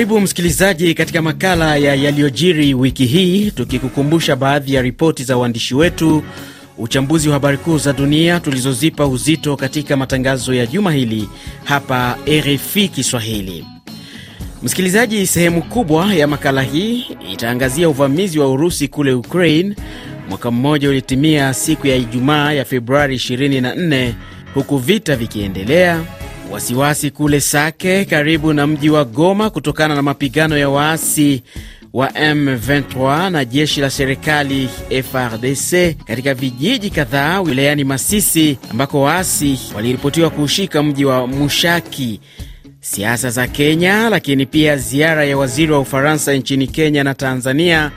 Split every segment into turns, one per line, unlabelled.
Karibu msikilizaji katika makala ya yaliyojiri wiki hii, tukikukumbusha baadhi ya ripoti za waandishi wetu, uchambuzi wa habari kuu za dunia tulizozipa uzito katika matangazo ya juma hili hapa RFI Kiswahili. Msikilizaji, sehemu kubwa ya makala hii itaangazia uvamizi wa Urusi kule Ukraine. Mwaka mmoja ulitimia siku ya Ijumaa ya Februari 24 huku vita vikiendelea wasiwasi kule Sake karibu na mji wa Goma kutokana na mapigano ya waasi wa M23 na jeshi la serikali FRDC katika vijiji kadhaa wilayani Masisi ambako waasi waliripotiwa kuushika mji wa Mushaki. Siasa za Kenya, lakini pia ziara ya waziri wa Ufaransa nchini Kenya na Tanzania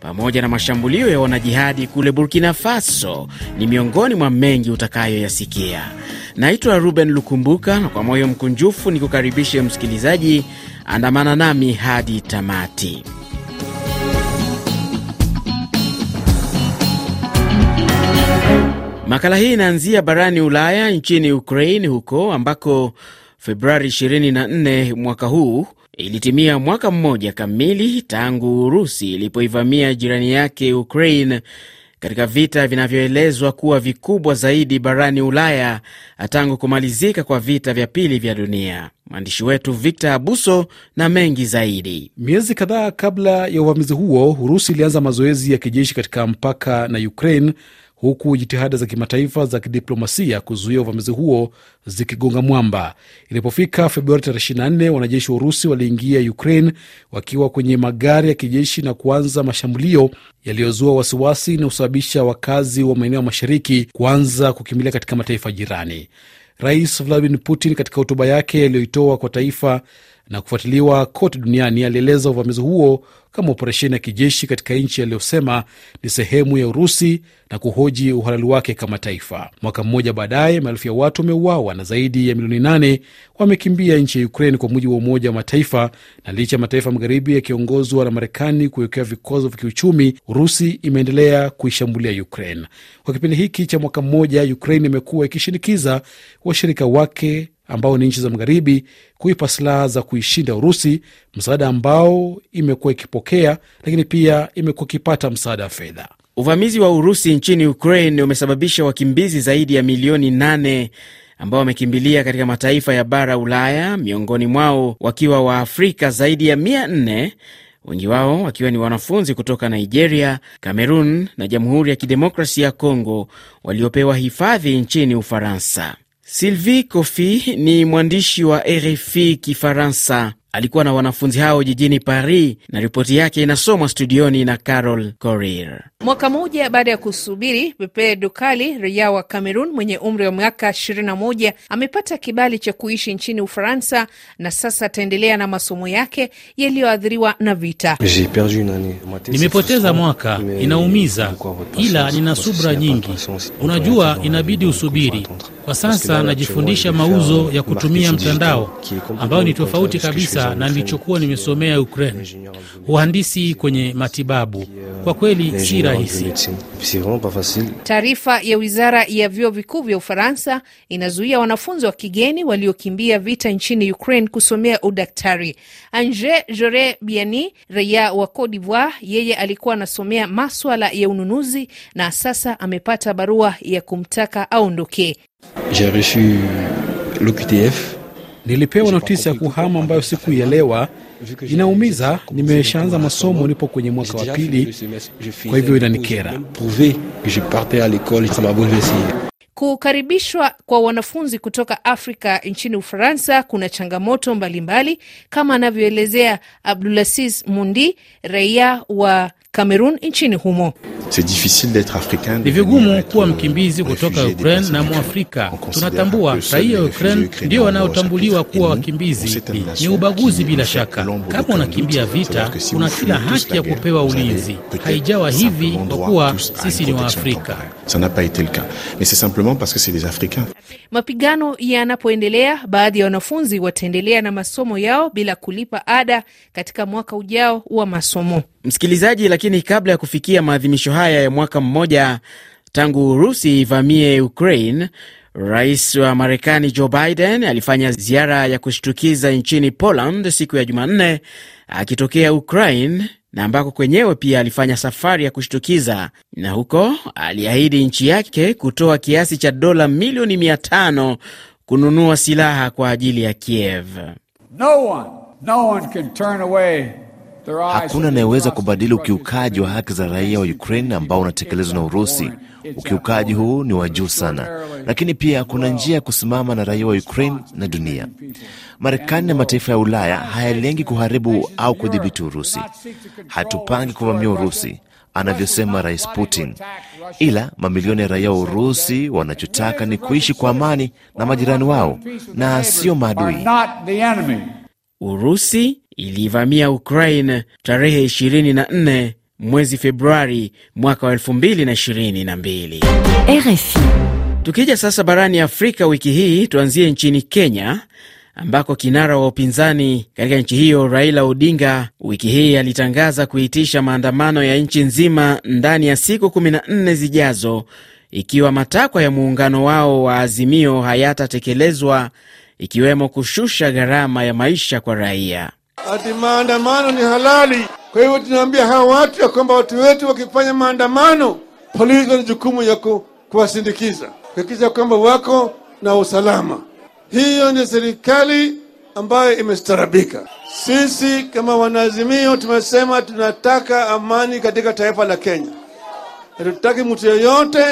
pamoja na mashambulio ya wanajihadi kule Burkina Faso ni miongoni mwa mengi utakayoyasikia. Naitwa Ruben Lukumbuka, na kwa moyo mkunjufu ni kukaribishe msikilizaji, andamana nami hadi tamati. Makala hii inaanzia barani Ulaya, nchini Ukraine, huko ambako Februari 24 mwaka huu ilitimia mwaka mmoja kamili tangu Urusi ilipoivamia jirani yake Ukraine katika vita vinavyoelezwa kuwa vikubwa zaidi barani Ulaya tangu kumalizika kwa vita vya pili vya dunia. Mwandishi wetu Victor Abuso na mengi zaidi.
Miezi kadhaa kabla ya uvamizi huo, Urusi ilianza mazoezi ya kijeshi katika mpaka na Ukraine huku jitihada za kimataifa za kidiplomasia kuzuia uvamizi huo zikigonga mwamba. Ilipofika Februari 24, wanajeshi wa Urusi waliingia Ukraine wakiwa kwenye magari ya kijeshi na kuanza mashambulio yaliyozua wasiwasi na kusababisha wakazi wa maeneo ya mashariki kuanza kukimbilia katika mataifa jirani. Rais Vladimir Putin katika hotuba yake aliyoitoa kwa taifa na kufuatiliwa kote duniani alieleza uvamizi huo kama operesheni ya kijeshi katika nchi aliyosema ni sehemu ya Urusi na kuhoji uhalali wake kama taifa. Mwaka mmoja baadaye, maelfu ya watu wameuawa na zaidi ya milioni nane wamekimbia nchi ya Ukraine kwa mujibu wa Umoja wa Mataifa. Na licha ya mataifa magharibi yakiongozwa na Marekani kuwekea vikwazo vya kiuchumi, Urusi imeendelea kuishambulia Ukraine. Kwa kipindi hiki cha mwaka mmoja, Ukraine imekuwa ikishinikiza washirika wake ambao ni nchi za magharibi kuipa silaha za kuishinda Urusi, msaada ambao imekuwa ikipokea, lakini pia imekuwa ikipata msaada wa fedha.
Uvamizi wa Urusi nchini Ukraine umesababisha wakimbizi zaidi ya milioni nane ambao wamekimbilia katika mataifa ya bara Ulaya, miongoni mwao wakiwa Waafrika zaidi ya mia nne wengi wao wakiwa ni wanafunzi kutoka Nigeria, Kamerun na Jamhuri ya Kidemokrasia ya Kongo waliopewa hifadhi nchini Ufaransa. Sylvie Kofi ni mwandishi wa RFI Kifaransa. Alikuwa na wanafunzi hao jijini Paris na ripoti yake inasomwa studioni na Carol Korir.
Mwaka mmoja baada ya kusubiri, Pepe Dukali, raia wa Cameroon mwenye umri wa miaka 21, amepata kibali cha kuishi nchini Ufaransa na sasa ataendelea na masomo yake yaliyoathiriwa na vita.
Nimepoteza mwaka, inaumiza, ila nina subra nyingi. Unajua, inabidi usubiri. Kwa sasa najifundisha mauzo ya kutumia mtandao ambayo ni tofauti kabisa na nilichokuwa nimesomea Ukraine, uhandisi kwenye matibabu. Kwa kweli si rahisi.
Taarifa ya wizara ya vyuo vikuu vya Ufaransa inazuia wanafunzi wa kigeni waliokimbia vita nchini Ukraine kusomea udaktari. Ange Jore Biani, raia wa Cote d'Ivoire, yeye alikuwa anasomea maswala ya ununuzi na sasa amepata barua ya kumtaka aondokee.
Nilipewa notisi ya kuhama ambayo sikuielewa. Inaumiza. Nimeshaanza masomo, nipo kwenye mwaka wa pili, kwa hivyo inanikera.
Kukaribishwa kwa wanafunzi kutoka Afrika nchini Ufaransa kuna changamoto mbalimbali mbali, kama anavyoelezea Abdulaziz Mundi, raia wa Kamerun nchini humo.
Ni vigumu kuwa mkimbizi kutoka Ukraine na Mwafrika. Tunatambua raia wa Ukraine ndio wanaotambuliwa kuwa wakimbizi. Ni ubaguzi bila shaka. Kama unakimbia vita, una kila haki ya kupewa ulinzi. Haijawa hivi kwa kuwa sisi ni Waafrika.
Mapigano yanapoendelea, baadhi ya wanafunzi wataendelea na masomo yao bila kulipa ada katika mwaka ujao wa masomo.
Msikilizaji, lakini kabla ya kufikia maadhimisho haya ya mwaka mmoja tangu Urusi ivamie Ukraine, Rais wa Marekani Joe Biden alifanya ziara ya kushtukiza nchini Poland siku ya Jumanne akitokea Ukraine na ambako kwenyewe pia alifanya safari ya kushtukiza, na huko aliahidi nchi yake kutoa kiasi cha dola milioni 500 kununua silaha kwa ajili ya Kiev.
No one, no one can turn away
Hakuna anayeweza kubadili ukiukaji wa haki za raia wa Ukraine ambao unatekelezwa na Urusi. Ukiukaji huu ni wa juu sana, lakini pia kuna njia ya kusimama na raia wa Ukraine na dunia. Marekani na mataifa ya Ulaya hayalengi kuharibu au kudhibiti Urusi. Hatupangi kuvamia Urusi anavyosema Rais Putin, ila mamilioni ya raia wa Urusi wanachotaka ni kuishi kwa amani na majirani wao na sio maadui.
Urusi ilivamia Ukraine tarehe 24 mwezi Februari mwaka wa 2022.
RFI.
Tukija sasa barani Afrika wiki hii, tuanzie nchini Kenya ambako kinara wa upinzani katika nchi hiyo Raila Odinga wiki hii alitangaza kuitisha maandamano ya nchi nzima ndani ya siku 14 zijazo ikiwa matakwa ya muungano wao wa Azimio hayatatekelezwa ikiwemo kushusha gharama ya maisha kwa raia.
Ati maandamano ni halali. Kwa hivyo tunaambia hawa watu ya kwamba watu wetu wakifanya maandamano, polisi wana jukumu ya kuwasindikiza kuhakikisha kwamba wako na usalama. Hiyo ni serikali ambayo imestarabika. Sisi kama wanaazimio tumesema tunataka amani katika taifa la Kenya. Hatutaki mtu yeyote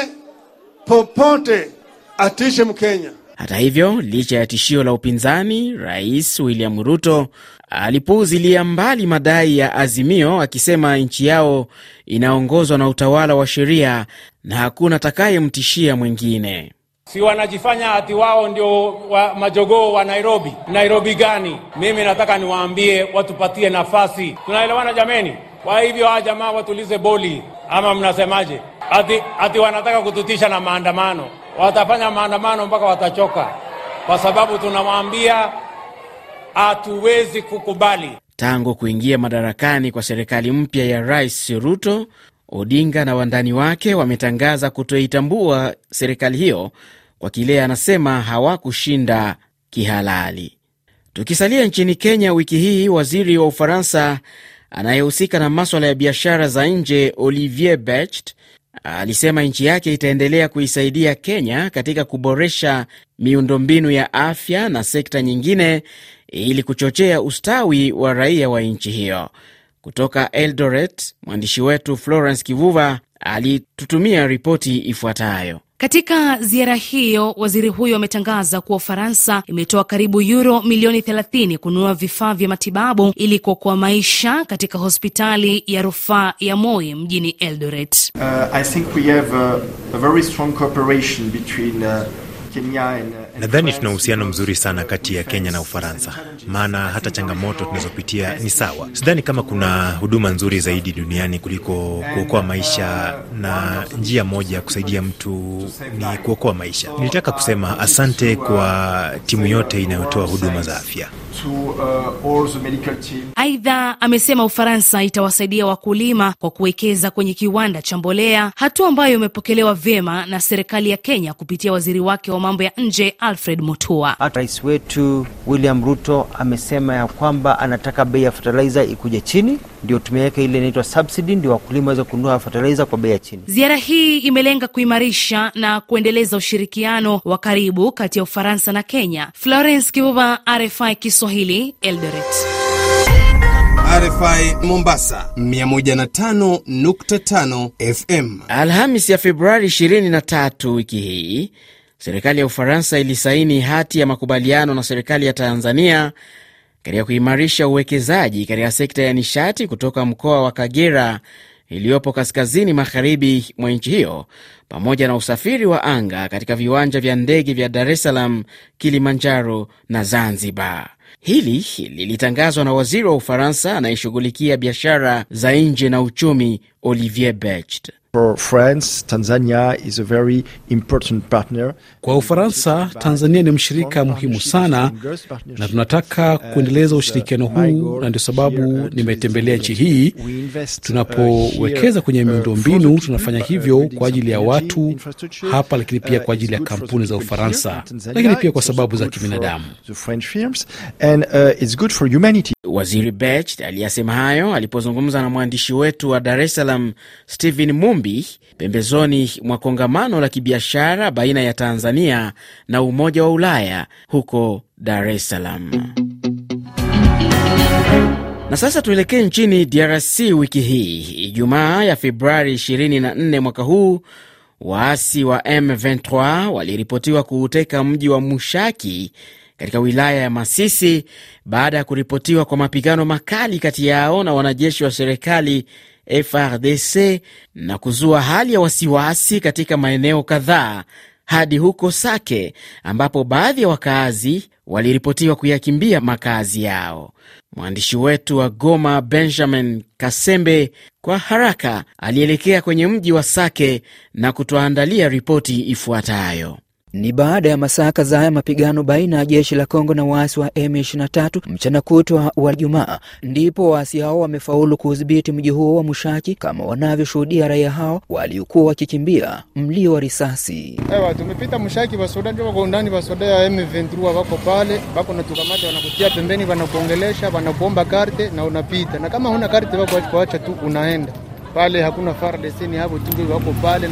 popote atishe Mkenya.
Hata hivyo, licha ya tishio la upinzani, Rais William Ruto alipuuzilia mbali madai ya Azimio akisema nchi yao inaongozwa na utawala wa sheria na hakuna atakayemtishia mwingine.
Si wanajifanya ati wao ndio wa majogoo wa Nairobi. Nairobi gani? Mimi nataka niwaambie watupatie nafasi. Tunaelewana jameni? Kwa hivyo hawa jamaa watulize boli, ama mnasemaje? Ati, ati wanataka kututisha na maandamano. Watafanya maandamano mpaka watachoka, kwa sababu tunawaambia hatuwezi kukubali.
Tangu kuingia madarakani kwa serikali mpya ya Rais Ruto, Odinga na wandani wake wametangaza kutoitambua serikali hiyo kwa kile anasema hawakushinda kihalali. Tukisalia nchini Kenya, wiki hii waziri wa Ufaransa anayehusika na maswala ya biashara za nje Olivier Becht alisema nchi yake itaendelea kuisaidia Kenya katika kuboresha miundombinu ya afya na sekta nyingine ili kuchochea ustawi wa raia wa nchi hiyo. Kutoka Eldoret, mwandishi wetu Florence Kivuva alitutumia ripoti ifuatayo.
Katika ziara hiyo, waziri huyo ametangaza kuwa Ufaransa imetoa karibu yuro milioni 30 kununua vifaa vya matibabu ili kuokoa maisha katika hospitali ya rufaa ya Moi mjini Eldoret.
Uh, Uh,
Nadhani tuna uhusiano mzuri sana kati ya Kenya na Ufaransa, maana hata changamoto tunazopitia ni sawa. Sidhani kama kuna huduma nzuri zaidi duniani kuliko kuokoa maisha, na njia moja ya kusaidia mtu ni kuokoa maisha. Nilitaka kusema asante kwa timu yote inayotoa huduma za afya.
Aidha, amesema Ufaransa itawasaidia wakulima kwa kuwekeza kwenye kiwanda cha mbolea, hatua ambayo imepokelewa vyema na serikali ya Kenya kupitia waziri wake wa mambo ya nje Alfred Mutua.
Rais wetu William Ruto amesema ya kwamba anataka bei ya fertilizer ikuje chini, ndio tumeweka ile inaitwa subsidy, ndio wakulima waweze kununua fertilizer kwa bei ya chini.
Ziara hii imelenga kuimarisha na kuendeleza ushirikiano wa karibu kati ya Ufaransa na Kenya. Florence Kibuba, RFI Kiswahili, Eldoret.
RFI Mombasa 105.5 FM.
Alhamis ya Februari 23 wiki hii, serikali ya Ufaransa ilisaini hati ya makubaliano na serikali ya Tanzania katika kuimarisha uwekezaji katika sekta ya nishati kutoka mkoa wa Kagera iliyopo kaskazini magharibi mwa nchi hiyo pamoja na usafiri wa anga katika viwanja vya ndege vya Dar es Salaam, Kilimanjaro na Zanzibar. Hili lilitangazwa na waziri wa Ufaransa anayeshughulikia biashara za nje na uchumi Olivier Becht.
Kwa Ufaransa, Tanzania ni mshirika muhimu sana na tunataka kuendeleza ushirikiano huu, na ndio sababu nimetembelea nchi hii. Tunapowekeza kwenye miundo mbinu, tunafanya hivyo kwa ajili ya watu hapa, lakini pia kwa ajili ya kampuni za Ufaransa, lakini pia kwa sababu za kibinadamu.
Waziri Bech aliyasema hayo alipozungumza na mwandishi wetu wa Dar es Salaam Stephen Mumbi pembezoni mwa kongamano la kibiashara baina ya Tanzania na Umoja wa Ulaya huko Dar es Salaam. Na sasa tuelekee nchini DRC. Wiki hii Ijumaa ya Februari 24 mwaka huu, waasi wa M23 waliripotiwa kuuteka mji wa Mushaki katika wilaya ya Masisi baada ya kuripotiwa kwa mapigano makali kati yao na wanajeshi wa serikali FRDC na kuzua hali ya wasiwasi katika maeneo kadhaa hadi huko Sake ambapo baadhi ya wakaazi waliripotiwa kuyakimbia makazi yao. Mwandishi wetu wa Goma Benjamin Kasembe kwa haraka alielekea kwenye mji wa Sake na kutuandalia ripoti ifuatayo.
Ni baada ya masaa kadhaa ya mapigano baina ya jeshi la Kongo na waasi wa M23 mchana kutwa wa Jumaa, ndipo waasi hao wamefaulu kuudhibiti mji huo wa Mushaki, kama wanavyoshuhudia raia hao waliokuwa wakikimbia mlio wa risasi.
Ewa, tumepita Mushaki, basoda ndio wako ndani, basoda ya M23 wako pale, wako natukamata, wanakutia pembeni, wanakuongelesha, wanakuomba karte na unapita, na kama huna karte wako wacha tu unaenda pale. Hakuna FARDC, ni hapo tu wako pale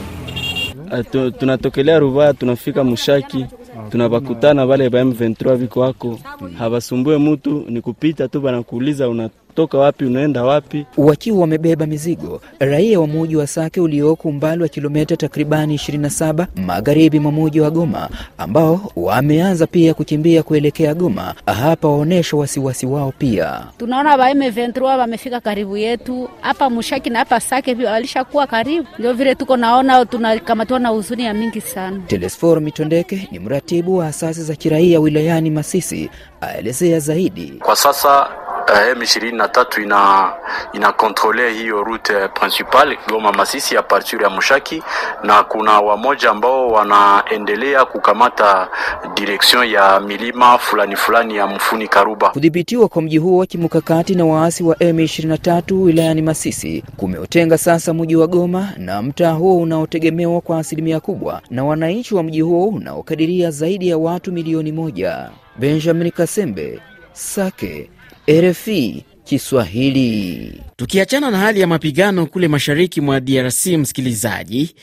tunatokelea Rubaya tunafika Mushaki, tunavakutana vale ba M23 viko wako, havasumbue mutu, ni kupita tu, banakuuliza unatoka wapi, unaenda wapi.
Wakiwa wamebeba mizigo, raia wa muji wa Sake ulioko umbali wa kilomita takribani 27 magharibi mwa muji wa Goma, ambao wameanza pia kukimbia kuelekea Goma, hapa waonyesha wasiwasi wao. Pia
tunaona ba M23 wamefika karibu yetu hapa Mushaki na hapa Sake, walishakuwa karibu, ndio vile tuko naona tunakamatwa na huzuni ya mingi sana.
Telesforo Mitondeke ni mratibu wa asasi za kiraia wilayani Masisi, aelezea zaidi.
Kwa sasa M23 ina ina kontrole hiyo route principal Goma Masisi ya partir ya Mushaki, na kuna wamoja ambao wanaendelea kukamata direction ya milima fulani fulani ya Mfuni Karuba.
Kudhibitiwa kwa mji huo kimkakati na waasi wa M23 wilayani Masisi kumeutenga sasa mji wa Goma na mtaa huo unaotegemewa kwa asilimia kubwa na wananchi wa mji huo unaokadiria zaidi ya watu milioni moja. Benjamin Kasembe, Sake, RFI Kiswahili.
Tukiachana na hali ya mapigano kule mashariki mwa DRC, msikilizaji,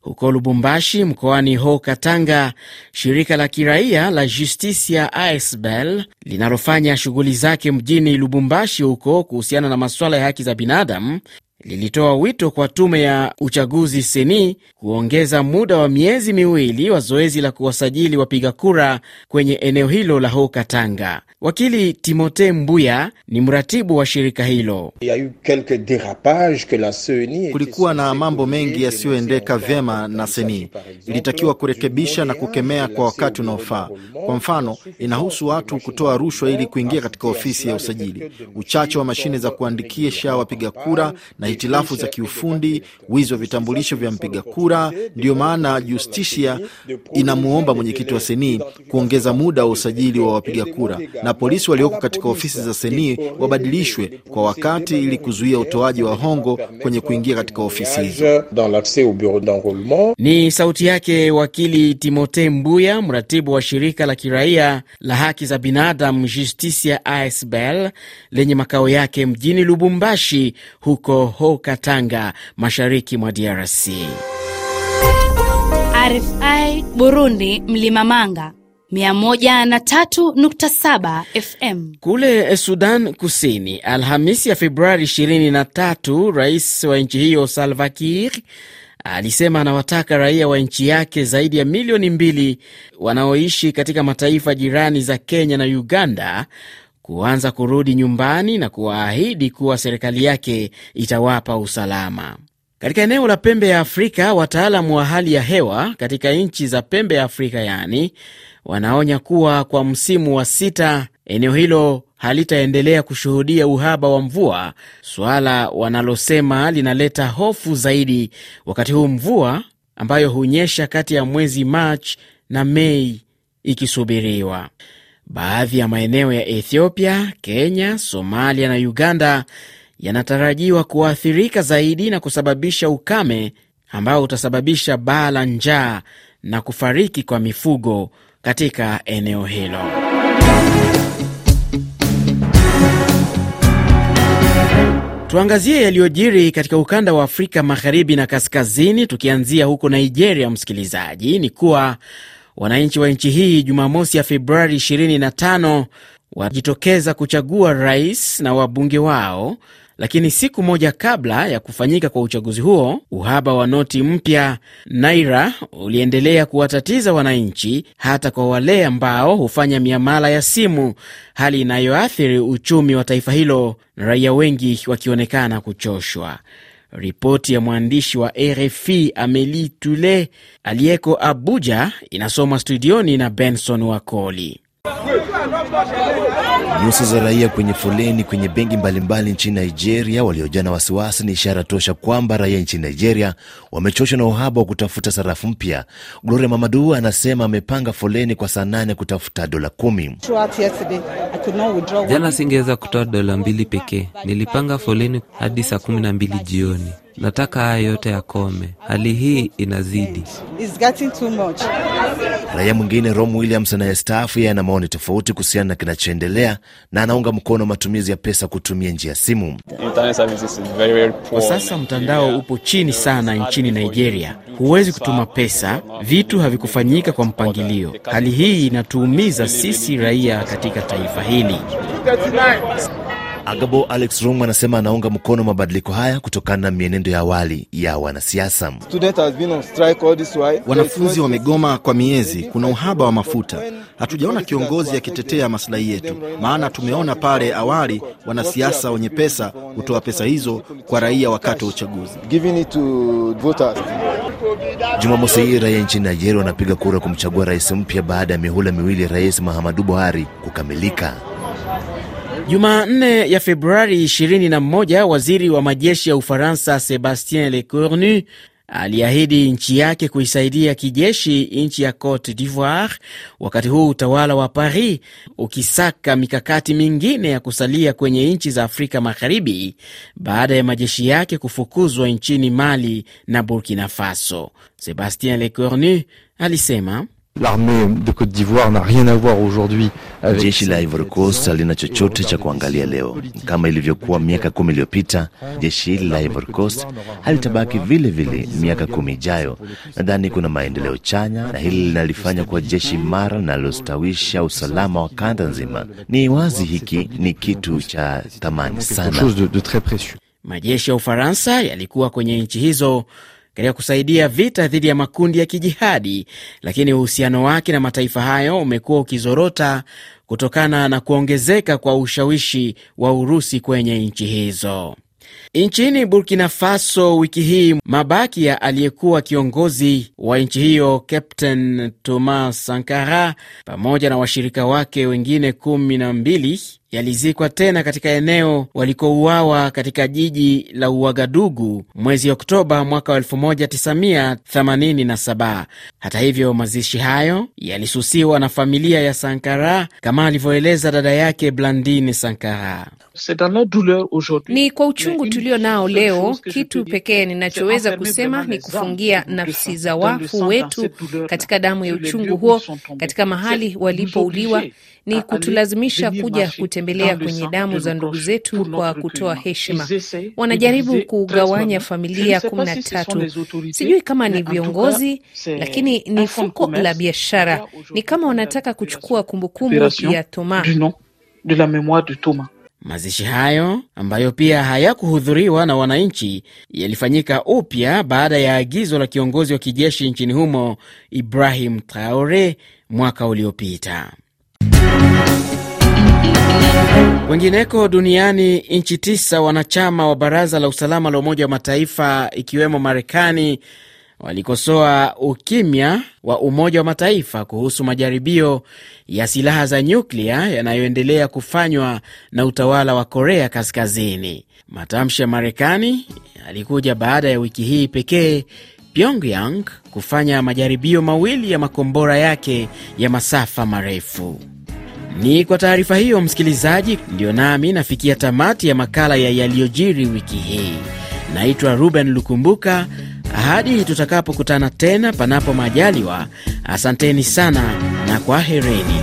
huko Lubumbashi mkoani Ho Katanga, shirika la kiraia la Justicia ASBEL linalofanya shughuli zake mjini Lubumbashi huko kuhusiana na masuala ya haki za binadamu lilitoa wito kwa tume ya uchaguzi seni kuongeza muda wa miezi miwili wa zoezi la kuwasajili wapiga kura kwenye eneo hilo la Ho Katanga. Wakili Timote Mbuya ni mratibu wa shirika hilo.
Kulikuwa na mambo mengi yasiyoendeka vyema na seni, ilitakiwa kurekebisha na kukemea kwa wakati unaofaa. Kwa mfano, inahusu watu kutoa rushwa ili kuingia katika ofisi ya usajili, uchache wa mashine za kuandikisha wapiga kura na hitilafu za kiufundi, wizi wa vitambulisho vya mpiga kura. Ndiyo maana Justicia inamwomba mwenyekiti wa seni kuongeza muda wa usajili wa wapiga kura na polisi walioko katika ofisi za seni wabadilishwe kwa wakati ili kuzuia utoaji wa hongo kwenye kuingia katika ofisi hizo.
Ni sauti yake wakili Timote Mbuya, mratibu wa shirika la kiraia la haki za binadamu Justicia ASBEL lenye makao yake mjini Lubumbashi huko Ho Katanga, mashariki mwa DRC.
RFI Burundi, Mlima Manga 103.7 FM.
Kule Sudan Kusini, Alhamisi ya Februari 23, rais wa nchi hiyo Salva Kiir alisema anawataka raia wa nchi yake zaidi ya milioni mbili wanaoishi katika mataifa jirani za Kenya na Uganda kuanza kurudi nyumbani na kuwaahidi kuwa serikali yake itawapa usalama. Katika eneo la pembe ya Afrika, wataalamu wa hali ya hewa katika nchi za pembe ya Afrika yaani wanaonya kuwa kwa msimu wa sita eneo hilo halitaendelea kushuhudia uhaba wa mvua, suala wanalosema linaleta hofu zaidi, wakati huu mvua ambayo hunyesha kati ya mwezi Machi na Mei ikisubiriwa. Baadhi ya maeneo ya Ethiopia, Kenya, Somalia na Uganda yanatarajiwa kuathirika zaidi na kusababisha ukame ambao utasababisha baa la njaa na kufariki kwa mifugo katika eneo hilo. Tuangazie yaliyojiri katika ukanda wa Afrika magharibi na kaskazini, tukianzia huko Nigeria. Msikilizaji, ni kuwa wananchi wa nchi hii Jumamosi ya Februari 25 wajitokeza kuchagua rais na wabunge wao, lakini siku moja kabla ya kufanyika kwa uchaguzi huo, uhaba wa noti mpya naira uliendelea kuwatatiza wananchi, hata kwa wale ambao hufanya miamala ya simu, hali inayoathiri uchumi wa taifa hilo na raia wengi wakionekana kuchoshwa. Ripoti ya mwandishi wa RFI Amelie Tule aliyeko Abuja inasomwa studioni na Benson Wakoli.
Nyuso za raia kwenye foleni kwenye benki mbalimbali nchini Nigeria waliojaa na wasiwasi ni ishara tosha kwamba raia nchini Nigeria wamechoshwa na uhaba wa kutafuta sarafu mpya. Gloria Mamadu anasema amepanga foleni kwa saa nane kutafuta dola kumi.
Jana singeweza kutoa dola mbili pekee, nilipanga foleni hadi saa kumi na mbili jioni. Nataka haya yote yakome, hali hii inazidi.
Raia mwingine Rom Williams anayestaafu, yeye ana maoni tofauti kuhusiana na kinachoendelea na anaunga mkono matumizi ya pesa kutumia njia ya simu.
Kwa sasa mtandao upo chini sana nchini Nigeria, huwezi kutuma pesa, vitu havikufanyika kwa mpangilio. Hali hii inatuumiza sisi raia katika taifa hili.
Agabo Alex Rung anasema anaunga mkono mabadiliko haya kutokana na mienendo ya awali ya wanasiasa.
Wanafunzi wamegoma kwa miezi, kuna uhaba wa mafuta. Hatujaona kiongozi akitetea maslahi yetu, maana tumeona pale awali wanasiasa wenye pesa hutoa pesa hizo kwa raia wakati wa uchaguzi.
Jumamosi hii raia nchini Nigeria wanapiga kura kumchagua rais mpya baada ya mihula miwili ya Rais Muhammadu Buhari kukamilika.
Jumanne ya Februari 21, waziri wa majeshi ya Ufaransa Sebastien Lecornu aliahidi nchi yake kuisaidia kijeshi nchi ya Cote d'Ivoire, wakati huu utawala wa Paris ukisaka mikakati mingine ya kusalia kwenye nchi za Afrika Magharibi baada ya majeshi yake kufukuzwa nchini Mali na Burkina Faso. Sebastien Lecornu alisema
L'armée de Côte d'Ivoire n'a rien à voir aujourd'hui avec...
Jeshi la Ivory Coast halina chochote cha kuangalia leo. Kama ilivyokuwa miaka kumi iliyopita, jeshi hili la Ivory Coast halitabaki vile vile miaka kumi ijayo. Nadhani kuna maendeleo chanya, na hili linalifanya kuwa jeshi imara linalostawisha usalama wa kanda nzima. Ni wazi hiki ni kitu cha thamani sana.
Majeshi ya Ufaransa yalikuwa kwenye nchi hizo katika kusaidia vita dhidi ya makundi ya kijihadi, lakini uhusiano wake na mataifa hayo umekuwa ukizorota kutokana na kuongezeka kwa ushawishi wa Urusi kwenye nchi hizo. Nchini Burkina Faso wiki hii, mabaki ya aliyekuwa kiongozi wa nchi hiyo Captain Thomas Sankara pamoja na washirika wake wengine kumi na mbili yalizikwa tena katika eneo walikouawa katika jiji la Uagadugu mwezi Oktoba mwaka 1987. Hata hivyo, mazishi hayo yalisusiwa na familia ya Sankara, kama alivyoeleza dada yake Blandine Sankara.
Ni kwa uchungu tulio nao leo. Kitu pekee ninachoweza kusema ni kufungia nafsi za wafu wetu katika damu ya uchungu huo, katika mahali walipouliwa ni kutulazimisha kuja kutembelea kwenye damu za ndugu zetu kwa kutoa heshima. Wanajaribu kugawanya familia kumi na tatu. Sijui kama ni viongozi, lakini ni fuko la biashara. Ni kama wanataka kuchukua kumbukumbu ya Toma.
Mazishi hayo ambayo pia hayakuhudhuriwa na wananchi yalifanyika upya baada ya agizo la kiongozi wa kijeshi nchini humo Ibrahim Traore mwaka uliopita. Wengineko duniani, nchi tisa wanachama wa Baraza la Usalama la Umoja wa Mataifa ikiwemo Marekani walikosoa ukimya wa Umoja wa Mataifa kuhusu majaribio ya silaha za nyuklia yanayoendelea kufanywa na utawala wa Korea Kaskazini. Matamshi ya Marekani yalikuja baada ya wiki hii pekee Pyongyang kufanya majaribio mawili ya makombora yake ya masafa marefu. Ni kwa taarifa hiyo, msikilizaji, ndiyo nami nafikia tamati ya makala ya yaliyojiri wiki hii. Naitwa Ruben Lukumbuka. Hadi tutakapokutana tena, panapo majaliwa, asanteni sana na kwaherini.